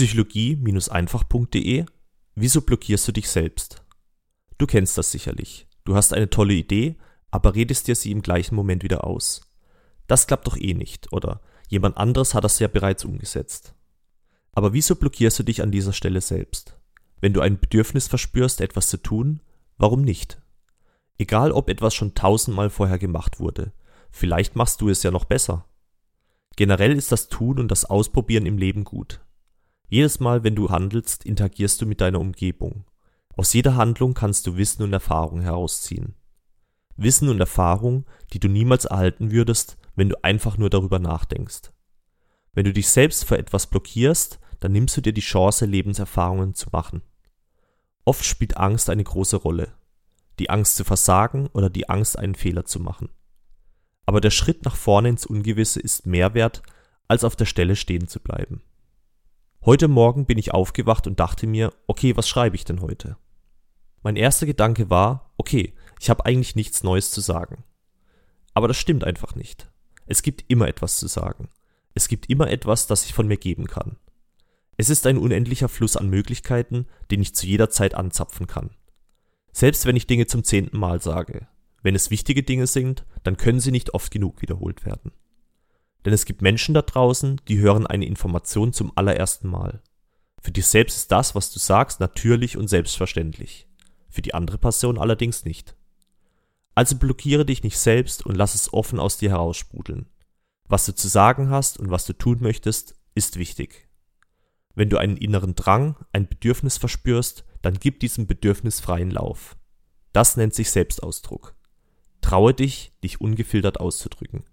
Psychologie-einfach.de Wieso blockierst du dich selbst? Du kennst das sicherlich. Du hast eine tolle Idee, aber redest dir sie im gleichen Moment wieder aus. Das klappt doch eh nicht, oder jemand anderes hat das ja bereits umgesetzt. Aber wieso blockierst du dich an dieser Stelle selbst? Wenn du ein Bedürfnis verspürst, etwas zu tun, warum nicht? Egal ob etwas schon tausendmal vorher gemacht wurde, vielleicht machst du es ja noch besser. Generell ist das Tun und das Ausprobieren im Leben gut. Jedes Mal, wenn du handelst, interagierst du mit deiner Umgebung. Aus jeder Handlung kannst du Wissen und Erfahrung herausziehen. Wissen und Erfahrung, die du niemals erhalten würdest, wenn du einfach nur darüber nachdenkst. Wenn du dich selbst für etwas blockierst, dann nimmst du dir die Chance, Lebenserfahrungen zu machen. Oft spielt Angst eine große Rolle. Die Angst zu versagen oder die Angst, einen Fehler zu machen. Aber der Schritt nach vorne ins Ungewisse ist mehr wert, als auf der Stelle stehen zu bleiben. Heute Morgen bin ich aufgewacht und dachte mir, okay, was schreibe ich denn heute? Mein erster Gedanke war, okay, ich habe eigentlich nichts Neues zu sagen. Aber das stimmt einfach nicht. Es gibt immer etwas zu sagen. Es gibt immer etwas, das ich von mir geben kann. Es ist ein unendlicher Fluss an Möglichkeiten, den ich zu jeder Zeit anzapfen kann. Selbst wenn ich Dinge zum zehnten Mal sage. Wenn es wichtige Dinge sind, dann können sie nicht oft genug wiederholt werden. Denn es gibt Menschen da draußen, die hören eine Information zum allerersten Mal. Für dich selbst ist das, was du sagst, natürlich und selbstverständlich. Für die andere Person allerdings nicht. Also blockiere dich nicht selbst und lass es offen aus dir heraussprudeln. Was du zu sagen hast und was du tun möchtest, ist wichtig. Wenn du einen inneren Drang, ein Bedürfnis verspürst, dann gib diesem Bedürfnis freien Lauf. Das nennt sich Selbstausdruck. Traue dich, dich ungefiltert auszudrücken.